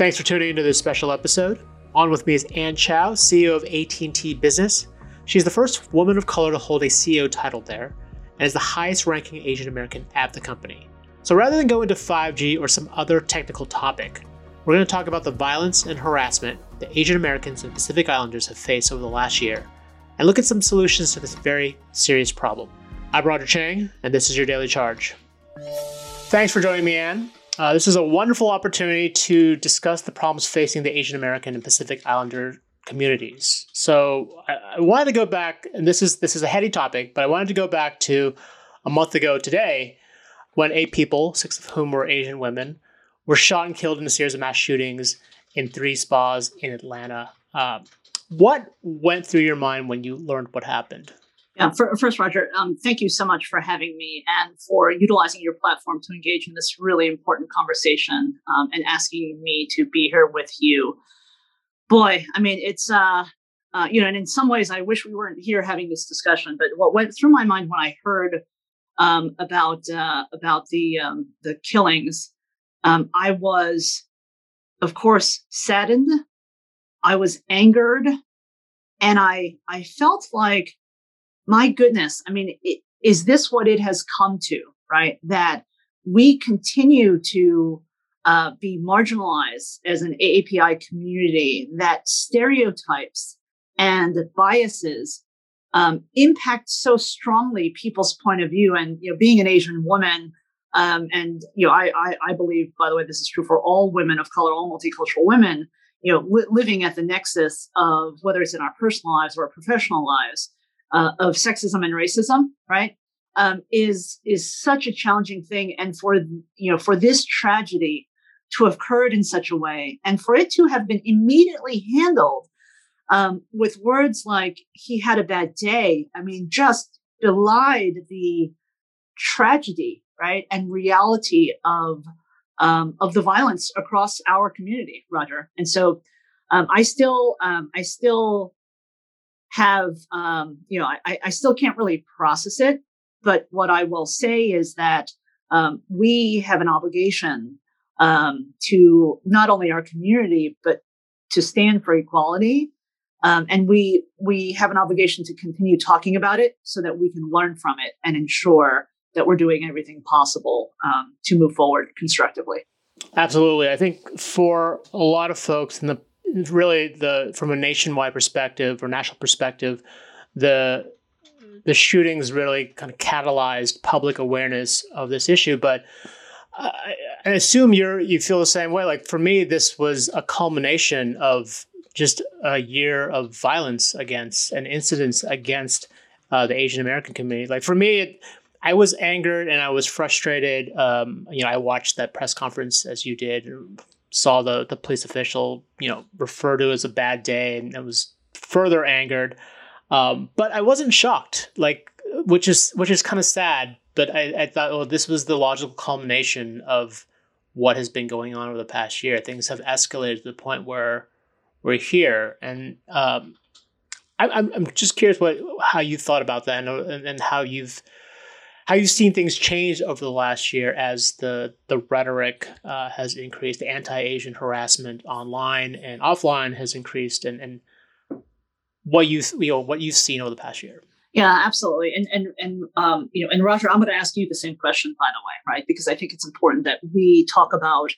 Thanks for tuning into this special episode. On with me is Anne Chow, CEO of AT&T Business. She's the first woman of color to hold a CEO title there and is the highest ranking Asian American at the company. So rather than go into 5G or some other technical topic, we're going to talk about the violence and harassment that Asian Americans and Pacific Islanders have faced over the last year and look at some solutions to this very serious problem. I'm Roger Cheng, and this is your Daily Charge. Thanks for joining me, Anne. Uh, this is a wonderful opportunity to discuss the problems facing the Asian American and Pacific Islander communities. So I, I, wanted to go back, and this is this is a heady topic, but I wanted to go back to a month ago today when eight people, six of whom were Asian women, were shot and killed in a series of mass shootings in three spas in Atlanta. Uh, what went through your mind when you learned what happened? Yeah, for, first, Roger, um, thank you so much for having me and for utilizing your platform to engage in this really important conversation um, and asking me to be here with you. Boy, I mean, it's, uh, uh, you know, and in some ways, I wish we weren't here having this discussion. But what went through my mind when I heard um, about uh, about the um, the killings, um, I was, of course, saddened. I was angered, and I I felt like my goodness, I mean, it, is this what it has come to, right? That we continue to uh, be marginalized as an AAPI community, that stereotypes and biases um, impact so strongly people's point of view. And, you know, being an Asian woman, um, and, you know, I, I, I, believe, by the way, this is true for all women of color, all multicultural women, you know, li- living at the nexus of whether it's in our personal lives or our professional lives, uh, of sexism and racism, right, um, is is such a challenging thing. And for you know, for this tragedy to have occurred in such a way, and for it to have been immediately handled um, with words like "he had a bad day," I mean, just belied the tragedy, right, and reality of um, of the violence across our community, Roger. And so, um, I still, um, I still have, um, you know, I, I still can't really process it. But what I will say is that um, we have an obligation um, to not only our community, but to stand for equality. Um, and we we have an obligation to continue talking about it so that we can learn from it and ensure that we're doing everything possible um, to move forward constructively. Absolutely, I think for a lot of folks in the really the from a nationwide perspective or national perspective, the the shootings really kind of catalyzed public awareness of this issue. But I, I assume you're you feel the same way. Like for me, this was a culmination of just a year of violence against and incidents against uh, the Asian American community. Like for me, it, I was angered and I was frustrated. Um, you know, I watched that press conference as you did, saw the the police official, you know, refer to as a bad day, and I was further angered. Um, but I wasn't shocked, like which is which is kind of sad. But I, I thought, well, this was the logical culmination of what has been going on over the past year. Things have escalated to the point where we're here, and um, I, I'm I'm just curious what how you thought about that and, and how you've how you've seen things change over the last year as the the rhetoric uh, has increased, the anti-Asian harassment online and offline has increased, and and what you you know what you've seen over the past year. Yeah, absolutely. And and and um, you know, and Roger, I'm going to ask you the same question, by the way, right? Because I think it's important that we talk about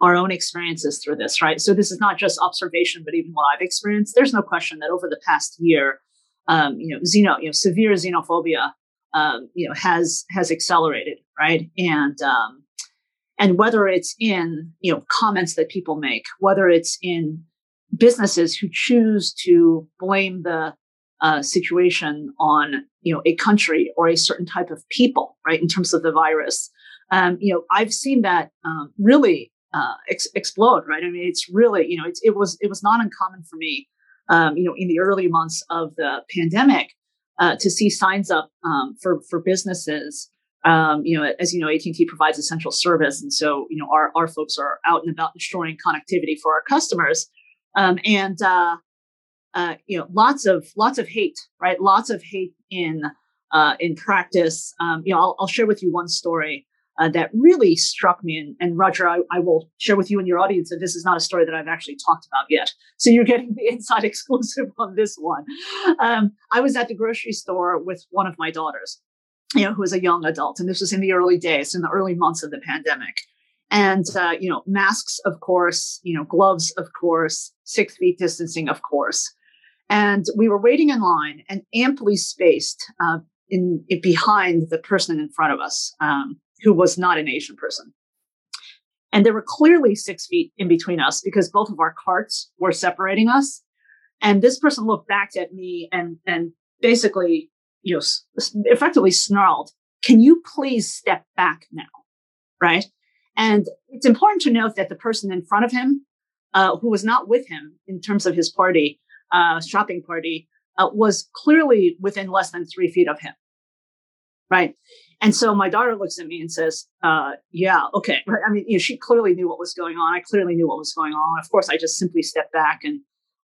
our own experiences through this, right? So this is not just observation, but even what I've experienced. There's no question that over the past year, um, you know, xeno, you know, severe xenophobia um, you know has has accelerated right? And um, and whether it's in you know comments that people make whether it's in businesses who choose to blame the uh, situation on you know a country or a certain type of people right in terms of the virus um, you know i've seen that um, really uh, ex- explode right? I mean it's really you know it's, it was it was not uncommon for me um, you know in the early months of the pandemic uh, to see signs up um, for for businesses. Um, you know, as you know, AT&T provides essential service, and so you know our our folks are out and about destroying connectivity for our customers, um, and uh, uh, you know, lots of lots of hate, right? Lots of hate in uh, in practice. Um, you know, I'll, I'll, share with you one story. Uh, that really struck me. And, and Roger, I, I, will share with you and your audience that this is not a story that I've actually talked about yet. So you're getting the inside exclusive on this one. Um, I was at the grocery store with one of my daughters, you know, who was a young adult, and this was in the early days, in the early months of the pandemic. And uh, you know, masks, of course, you know, gloves, of course, six feet distancing, of course. And we were waiting in line and amply spaced uh, in, in, behind the person in front of us. Um, who was not an Asian person. And there were clearly six feet in between us because both of our carts were separating us. And this person looked back at me and, and basically, you know, effectively snarled, can you please step back now? Right. And it's important to note that the person in front of him, uh, who was not with him in terms of his party, uh, shopping party, uh, was clearly within less than three feet of him. Right. And so my daughter looks at me and says, uh, yeah, okay. I mean, you know, she clearly knew what was going on. I clearly knew what was going on. Of course, I just simply stepped back and,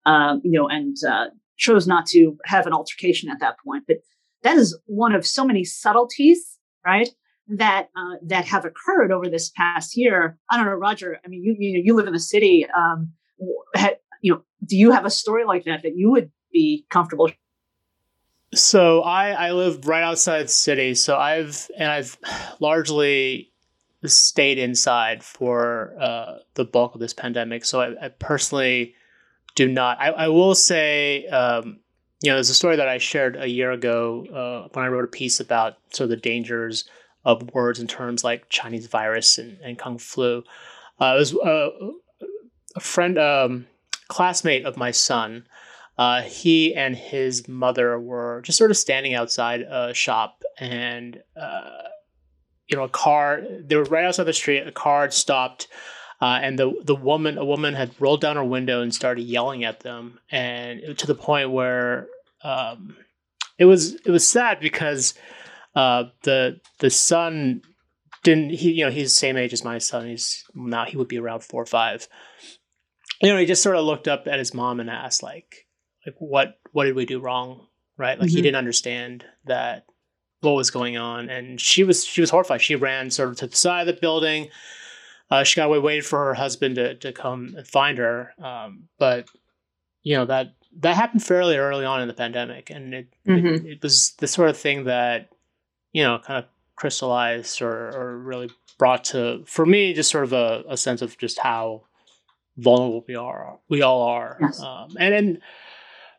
um, you know, and uh, chose not to have an altercation at that point. But that is one of so many subtleties, right? That uh, that have occurred over this past year. I don't know, Roger. I mean, you you, you live in the city. Um, you know, do you have a story like that that you would be comfortable so I I live right outside the city, so I've and I've largely stayed inside for uh, the bulk of this pandemic. So I, I personally do not. I, I will say, um, you know, there's a story that I shared a year ago uh, when I wrote a piece about sort of the dangers of words and terms like Chinese virus and, and kung flu. Uh, it was uh, a friend, um, classmate of my son uh, he and his mother were just sort of standing outside a shop and uh, you know a car they were right outside the street a car had stopped uh, and the the woman a woman had rolled down her window and started yelling at them. And to the point where um, it was it was sad because uh, the the son didn't he you know he's the same age as my son. He's now he would be around four or five. You know he just sort of looked up at his mom and asked like like what what did we do wrong right like mm-hmm. he didn't understand that what was going on and she was she was horrified she ran sort of to the side of the building uh, she got away waited for her husband to, to come and find her um, but you know that that happened fairly early on in the pandemic and it, mm-hmm. it, it was the sort of thing that you know kind of crystallized or, or really brought to for me just sort of a, a sense of just how vulnerable we are we all are yes. um, and and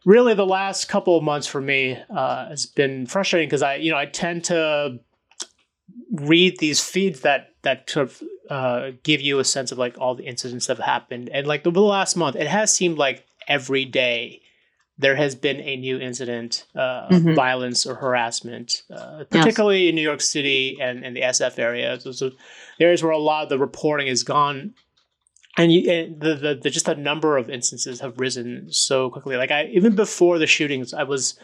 really the last couple of months for me uh, has been frustrating because I, you know, I tend to read these feeds that that sort of uh, give you a sense of like all the incidents that have happened, and like the, the last month, it has seemed like every day there has been a new incident, uh, mm-hmm. violence or harassment, uh, particularly yes. in New York City and, and the SF area. Those are areas where a lot of the reporting has gone and, you, and the, the, the just the number of instances have risen so quickly. Like I even before the shootings, I was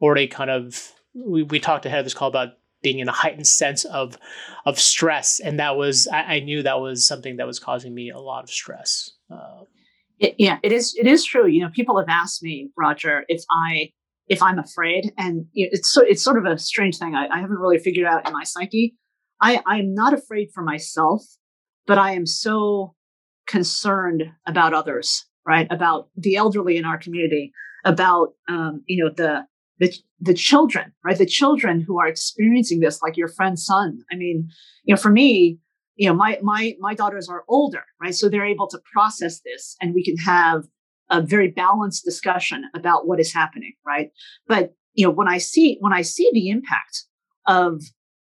already kind of we, we talked ahead of this call about being in a heightened sense of of stress, and that was I, I knew that was something that was causing me a lot of stress. Uh, it, yeah, it is. It is true. You know, people have asked me, Roger, if I if I'm afraid, and it's so it's sort of a strange thing. I, I haven't really figured out in my psyche. I I am not afraid for myself, but I am so concerned about others, right? About the elderly in our community, about um, you know the the the children, right? The children who are experiencing this, like your friend's son. I mean, you know, for me, you know, my my my daughters are older, right? So they're able to process this, and we can have a very balanced discussion about what is happening, right? But you know, when I see when I see the impact of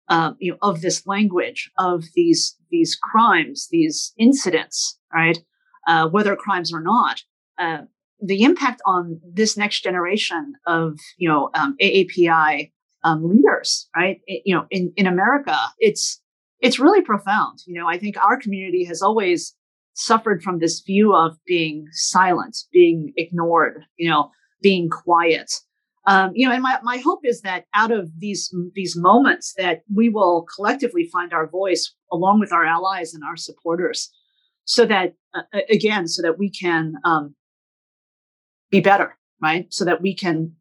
uh, you know of this language of these these crimes, these incidents, right? Uh, whether crimes or not, uh, the impact on this next generation of you know um, AAPI um, leaders, right? It, you know, in in America, it's it's really profound. You know, I think our community has always suffered from this view of being silent, being ignored, you know, being quiet. Um, you know, and my, my hope is that out of these these moments that we will collectively find our voice along with our allies and our supporters so that uh, again so that we can um, be better right? So that we can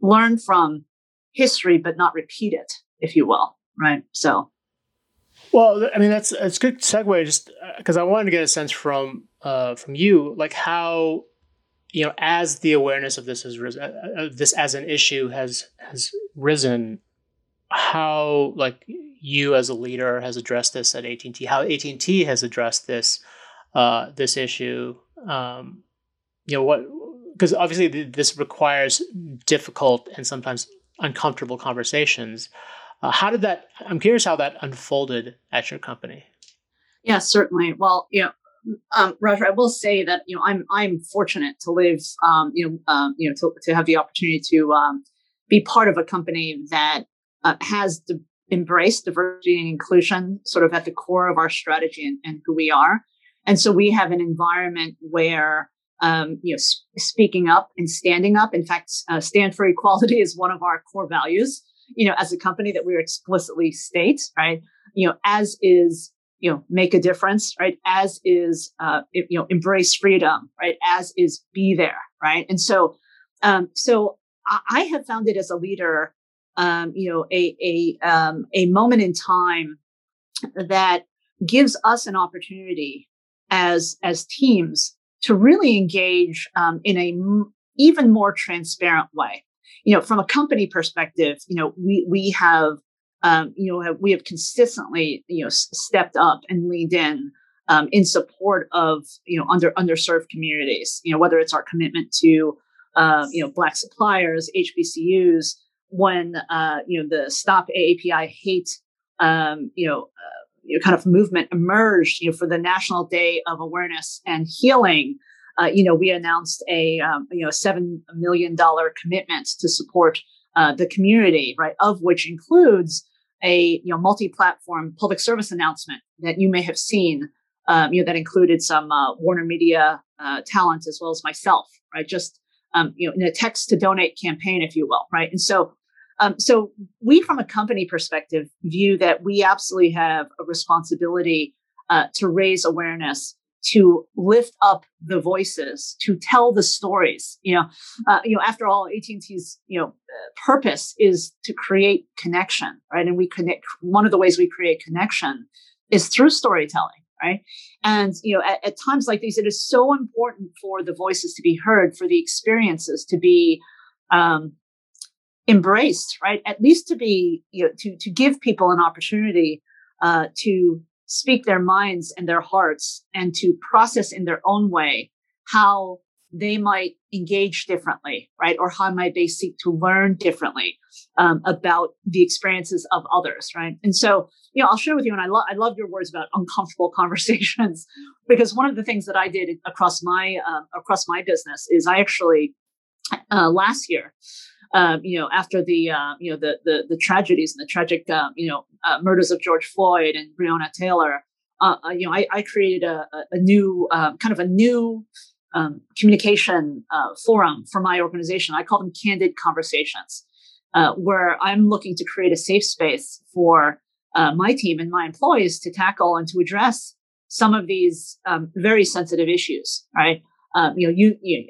learn from history but not repeat it if you will right? So. Well, I mean that's it's good segue, just because uh, I wanted to get a sense from uh, from you, like how you know as the awareness of this has risen, uh, uh, this as an issue has has risen, how like you as a leader has addressed this at AT and T, how AT and T has addressed this uh, this issue. Um, you know what? Because obviously this requires difficult and sometimes uncomfortable conversations. Uh, how did that? I'm curious how that unfolded at your company. Yeah, certainly. Well, you know, um, Roger, I will say that you know I'm I'm fortunate to live, um, you know, um, you know, to, to have the opportunity to um, be part of a company that uh, has embraced diversity and inclusion sort of at the core of our strategy and, and who we are, and so we have an environment where um, you know sp- speaking up and standing up. In fact, uh, stand for equality is one of our core values you know, as a company that we explicitly state, right? You know, as is, you know, make a difference, right? As is, uh, you know, embrace freedom, right? As is be there, right? And so, um, so I have found it as a leader, um, you know, a a um, a moment in time that gives us an opportunity as as teams to really engage um, in a m- even more transparent way you know, from a company perspective, you know, we we have um, you know have, we have consistently you know s- stepped up and leaned in um, in support of you know under underserved communities. You know, whether it's our commitment to uh, you know black suppliers, HBCUs, when uh, you know the Stop AAPI Hate um, you know. Uh, you know, kind of movement emerged, you know, for the National Day of Awareness and Healing, uh, you know, we announced a um, you know seven million dollar commitment to support uh, the community, right? Of which includes a you know multi-platform public service announcement that you may have seen. Um, you know that included some uh, Warner Media uh, talent as well as myself, right? Just um, you know in a text to donate campaign, if you will, right? And so. Um, so we, from a company perspective, view that we absolutely have a responsibility uh, to raise awareness to lift up the voices, to tell the stories. You know, uh, you know, after all, AT&T's you know purpose is to create connection, right? And we connect. One of the ways we create connection is through storytelling, right? And you know, at, at times like these, it is so important for the voices to be heard, for the experiences to be um, embraced, right? At least to be, you know, to to give people an opportunity uh, to speak their minds and their hearts and to process in their own way how they might engage differently, right? Or how might they seek to learn differently um, about the experiences of others, right? And so, you know, I'll share with you, and I, lo- I love your words about uncomfortable conversations, because one of the things that I did across my uh, across my business is I actually uh, last year um, you know, after the uh, you know the, the the tragedies and the tragic uh, you know uh, murders of George Floyd and Breonna Taylor, uh, uh, you know, I, I created a, a new um, kind of a new um, communication uh, forum for my organization. I call them candid conversations, where I'm looking to create a safe space for my team and my employees to tackle and to address some of these um, very sensitive issues. Right. Um, you know, you, you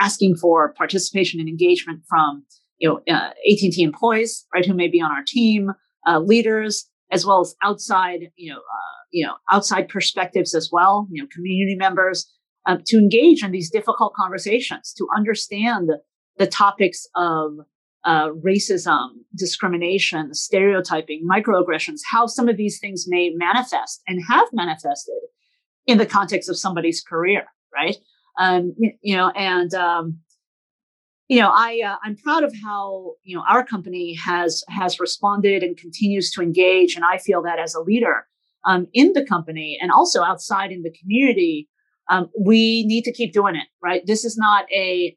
asking for participation and engagement from you know uh, AT&T employees, right, who may be on our team, uh, leaders, as well as outside you know uh, you know outside perspectives as well, you know, community members, um, to engage in these difficult conversations, to understand the topics of uh, racism, discrimination, stereotyping, microaggressions, how some of these things may manifest and have manifested in the context of somebody's career, right? Um, you know, and um, you know, I uh, I'm proud of how you know our company has has responded and continues to engage, and I feel that as a leader um, in the company and also outside in the community, um, we need to keep doing it. Right? This is not a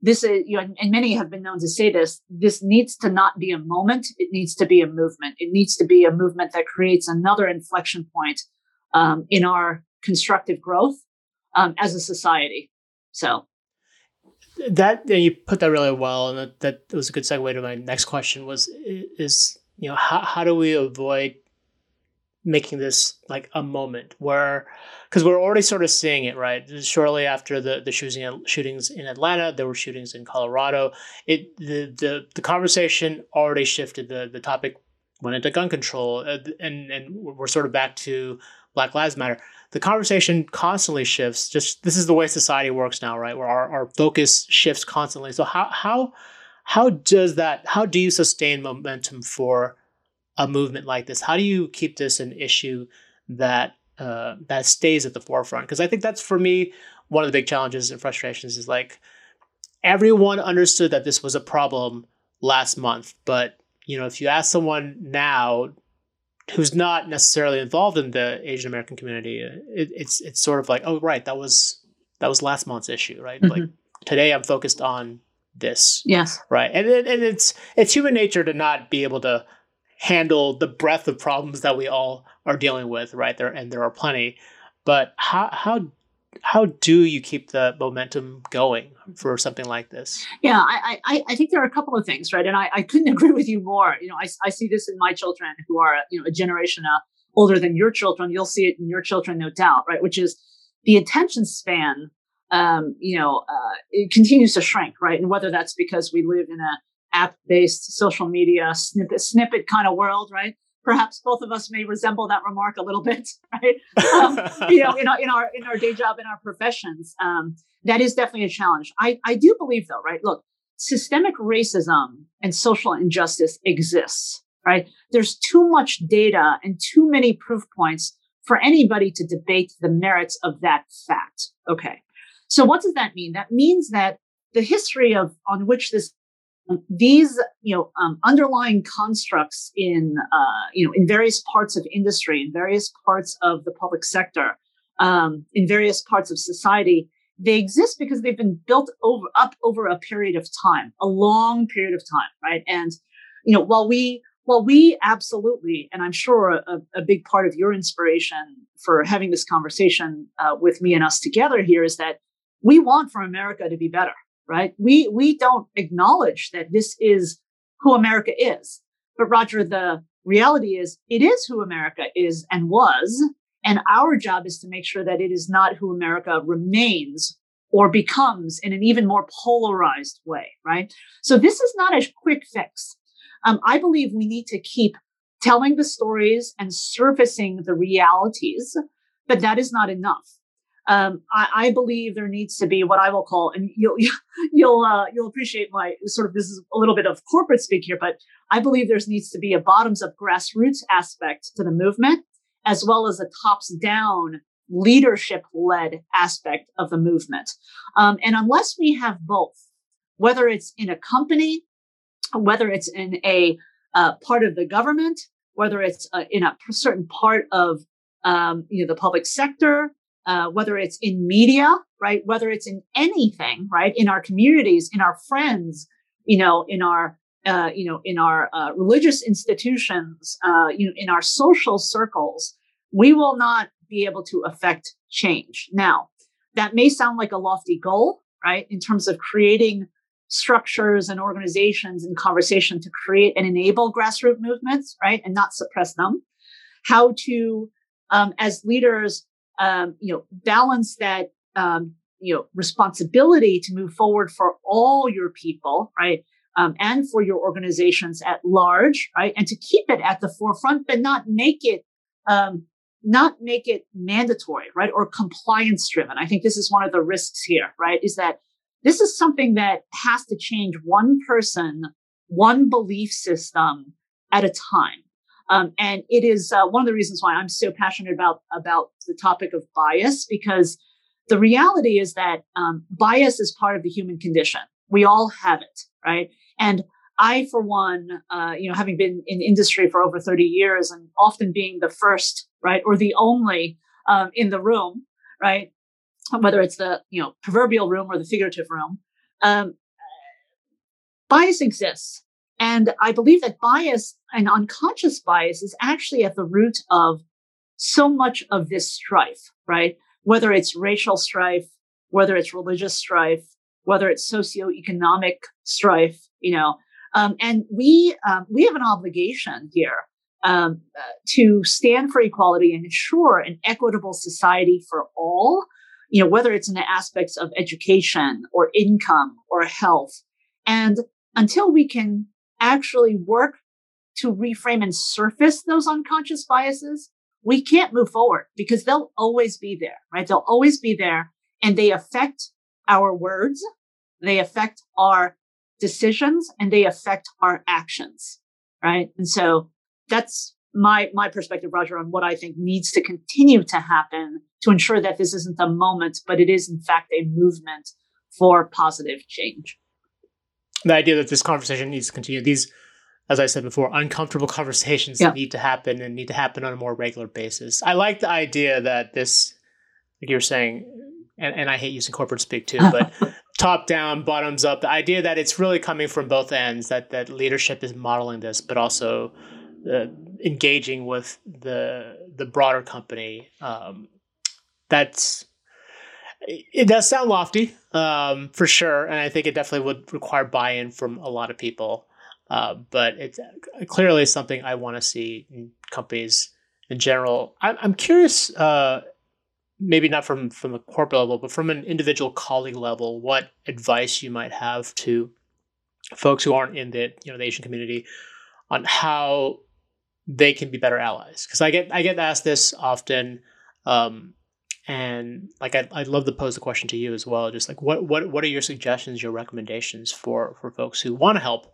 this is you know, and many have been known to say this. This needs to not be a moment; it needs to be a movement. It needs to be a movement that creates another inflection point um, in our constructive growth um, as a society. So that you put that really well, and that, that was a good segue to my next question. Was is you know how how do we avoid making this like a moment where because we're already sort of seeing it right shortly after the the shooting shootings in Atlanta there were shootings in Colorado it the the, the conversation already shifted the the topic went into gun control, uh, and and we're sort of back to Black Lives Matter. The conversation constantly shifts. Just this is the way society works now, right? Where our, our focus shifts constantly. So how how how does that? How do you sustain momentum for a movement like this? How do you keep this an issue that uh, that stays at the forefront? Because I think that's for me one of the big challenges and frustrations is like everyone understood that this was a problem last month, but you know if you ask someone now who's not necessarily involved in the Asian American community, it, it's it's sort of like oh right that was that was last month's issue right mm-hmm. like today I'm focused on this yes right and and it's it's human nature to not be able to handle the breadth of problems that we all are dealing with, right? There and there are plenty. But how how how do you keep the momentum going for something like this? Yeah, I, I, I think there are a couple of things, right? And I, I couldn't agree with you more. You know, I, I see this in my children who are, you know, a generation uh, older than your children. You'll see it in your children, no doubt, right? Which is the attention span, um, you know, uh, it continues to shrink, right? And whether that's because we live in a app based social media snippet, snippet kind of world, right? Perhaps both of us may resemble that remark a little bit, right? Um, you know, in our, in our in our day job, in our professions, um, that is definitely a challenge. I I do believe though, right? Look, systemic racism and social injustice exists, right? There's too much data and too many proof points for anybody to debate the merits of that fact. Okay. So what does that mean? That means that the history of on which this these you know um, underlying constructs in uh, you know in various parts of industry in various parts of the public sector um, in various parts of society they exist because they've been built over up over a period of time a long period of time right? And you know while we while we absolutely and i'm sure a, a big part of your inspiration for having this conversation uh, with me and us together here is that we want for america to be better right? We we don't acknowledge that this is who America is. But Roger, the reality is it is who America is and was. And our job is to make sure that it is not who America remains or becomes in an even more polarized way, right? So this is not a quick fix. Um, I believe we need to keep telling the stories and surfacing the realities, but that is not enough um, I, I, believe there needs to be what I will call, and you'll you'll uh, you'll appreciate my sort of this is a little bit of corporate speak here, but I believe there needs to be a bottoms up grassroots aspect to the movement, as well as a tops down leadership led aspect of the movement. Um, and unless we have both, whether it's in a company, whether it's in a uh, part of the government, whether it's uh, in a certain part of um, you know the public sector uh, whether it's in media, right? Whether it's in anything, right? In our communities, in our friends, you know, in our, uh, you know, in our uh, religious institutions, uh, you know, in our social circles, we will not be able to affect change. Now, that may sound like a lofty goal, right? In terms of creating structures and organizations and conversation to create and enable grassroots movements, right? And not suppress them. How to, um, as leaders, um, you know, balance that, um, you know, responsibility to move forward for all your people, right? Um, and for your organizations at large, right? And to keep it at the forefront, but not make it, um, not make it mandatory, right? Or compliance driven. I think this is one of the risks here, right? Is that this is something that has to change one person, one belief system at a time. Um, and it is uh, one of the reasons why I'm so passionate about about the topic of bias because the reality is that um, bias is part of the human condition. We all have it, right? And I, for one, uh, you know, having been in industry for over 30 years and often being the first, right, or the only um, in the room, right, whether it's the you know proverbial room or the figurative room, um, bias exists. And I believe that bias and unconscious bias is actually at the root of so much of this strife, right? Whether it's racial strife, whether it's religious strife, whether it's socioeconomic strife, you know, um, and we um, we have an obligation here um, uh, to stand for equality and ensure an equitable society for all. You know, whether it's in the aspects of education or income or health, and until we can actually work to reframe and surface those unconscious biases, we can't move forward because they'll always be there, right? They'll always be there and they affect our words, they affect our decisions, and they affect our actions, right? And so that's my my perspective, Roger, on what I think needs to continue to happen to ensure that this isn't a moment, but it is in fact a movement for positive change. The idea that this conversation needs to continue. These, as I said before, uncomfortable conversations yeah. need to happen and need to happen on a more regular basis. I like the idea that this, like you were saying, and, and I hate using corporate speak too, but top down, bottoms up, the idea that it's really coming from both ends, that that leadership is modeling this, but also uh, engaging with the the broader company. Um, that's it does sound lofty um, for sure, and I think it definitely would require buy-in from a lot of people. Uh, but it's clearly something I want to see in companies in general. I'm, I'm curious, uh, maybe not from from a corporate level, but from an individual colleague level, what advice you might have to folks who aren't in the you know the Asian community on how they can be better allies. Because I get I get asked this often, um, and like I I'd love to pose the question to you as well. Just like what what what are your suggestions, your recommendations for for folks who want to help?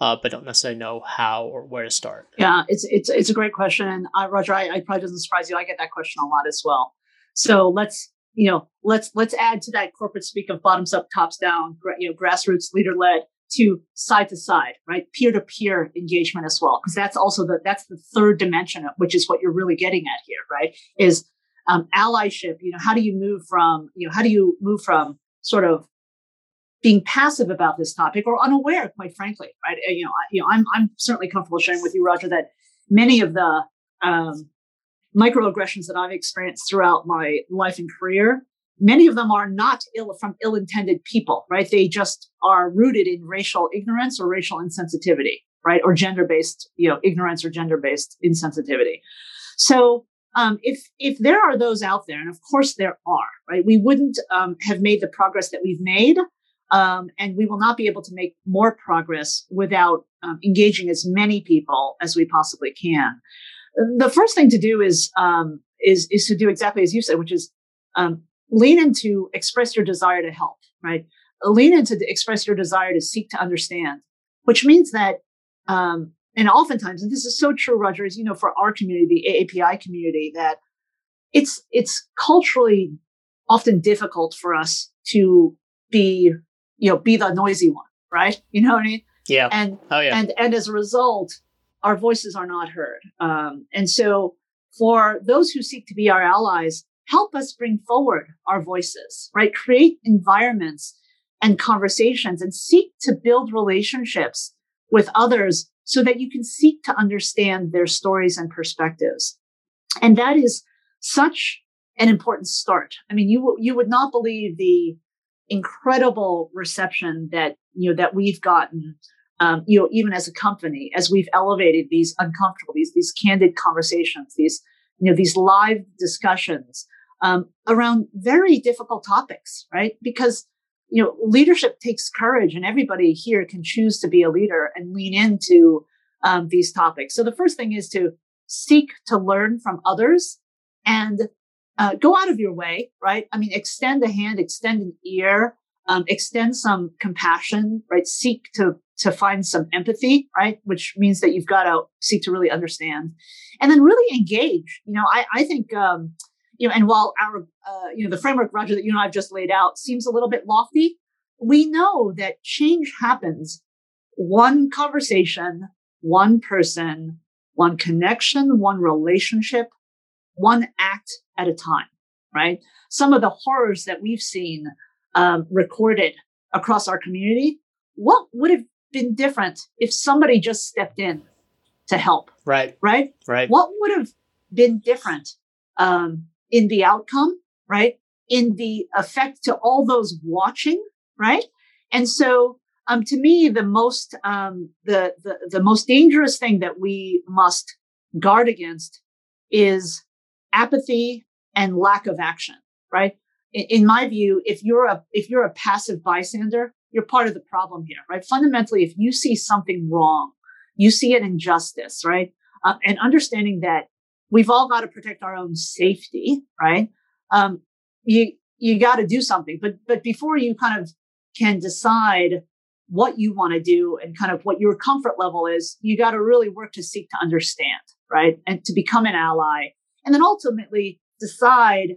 Uh, but don't necessarily know how or where to start. Yeah, it's it's it's a great question, uh, Roger. I, I probably doesn't surprise you. I get that question a lot as well. So let's you know let's let's add to that corporate speak of bottoms up, tops down, you know, grassroots, leader led to side to side, right? Peer to peer engagement as well, because that's also the that's the third dimension, of, which is what you're really getting at here, right? Is um, allyship. You know, how do you move from you know how do you move from sort of being passive about this topic or unaware, quite frankly, right? You know, I, you know, I'm I'm certainly comfortable sharing with you, Roger, that many of the um, microaggressions that I've experienced throughout my life and career many of them are not ill from ill-intended people right they just are rooted in racial ignorance or racial insensitivity right or gender-based you know ignorance or gender-based insensitivity so um, if if there are those out there and of course there are right we wouldn't um, have made the progress that we've made um, and we will not be able to make more progress without um, engaging as many people as we possibly can the first thing to do is um, is is to do exactly as you said which is um, lean into express your desire to help, right? Lean into express your desire to seek to understand, which means that, um, and oftentimes, and this is so true, Roger, as you know, for our community, the AAPI community, that it's it's culturally often difficult for us to be, you know, be the noisy one, right? You know what I mean? Yeah. And oh yeah. And and as a result, our voices are not heard. Um, and so, for those who seek to be our allies, help us bring forward our voices, right? Create environments and conversations and seek to build relationships with others so that you can seek to understand their stories and perspectives. And that is such an important start. I mean, you, you would not believe the incredible reception that, you know, that we've gotten um, you know, even as a company, as we've elevated these uncomfortable, these these candid conversations, these you know, these live discussions um, around very difficult topics, right? Because you know, leadership takes courage, and everybody here can choose to be a leader and lean into um, these topics. So the first thing is to seek to learn from others and uh, go out of your way, right? I mean, extend a hand, extend an ear, um, extend some compassion, right? Seek to to find some empathy, right? Which means that you've got to seek to really understand, and then really engage. You know, I I think um, you know, and while our, uh, you know, the framework, Roger, that you and I have just laid out seems a little bit lofty, we know that change happens one conversation, one person, one connection, one relationship, one act at a time, right? Some of the horrors that we've seen um, recorded across our community, what would have been different if somebody just stepped in to help? Right. Right. Right. What would have been different um, in the outcome, right? In the effect to all those watching, right? And so, um, to me, the most, um, the, the, the most dangerous thing that we must guard against is apathy and lack of action, right? In, my view, if you're a, if you're a passive bystander, you're part of the problem here, right? Fundamentally, if you see something wrong, you see an injustice, right? Uh, and understanding that we've all got to protect our own safety, right? Um, you you got to do something, but but before you kind of can decide what you want to do and kind of what your comfort level is, you got to really work to seek to understand, right? And to become an ally. And then ultimately decide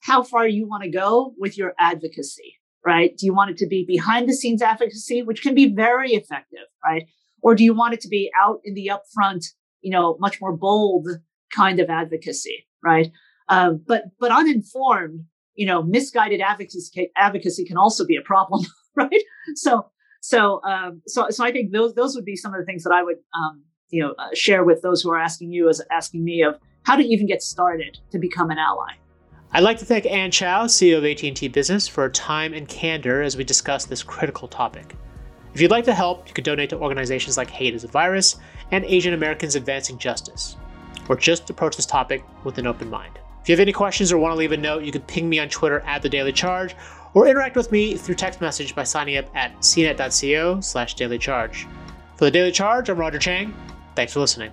how far you want to go with your advocacy, right? Do you want it to be behind the scenes advocacy, which can be very effective, right? Or do you want it to be out in the upfront, you know, much more bold kind of advocacy, right? Um, but but uninformed, you know, misguided advocacy advocacy can also be a problem, right? So so, um, so, so I think those those would be some of the things that I would, um, you know, uh, share with those who are asking you as asking me of how to even get started to become an ally. I'd like to thank Anne Chow, CEO of AT&T Business, for her time and candor as we discuss this critical topic. If you'd like to help, you could donate to organizations like Hate is a Virus and Asian Americans Advancing Justice, or just approach this topic with an open mind. If you have any questions or want to leave a note, you can ping me on Twitter at The Daily Charge or interact with me through text message by signing up at cnet.co slash daily charge. For the Daily Charge, I'm Roger Cheng. Thanks for listening.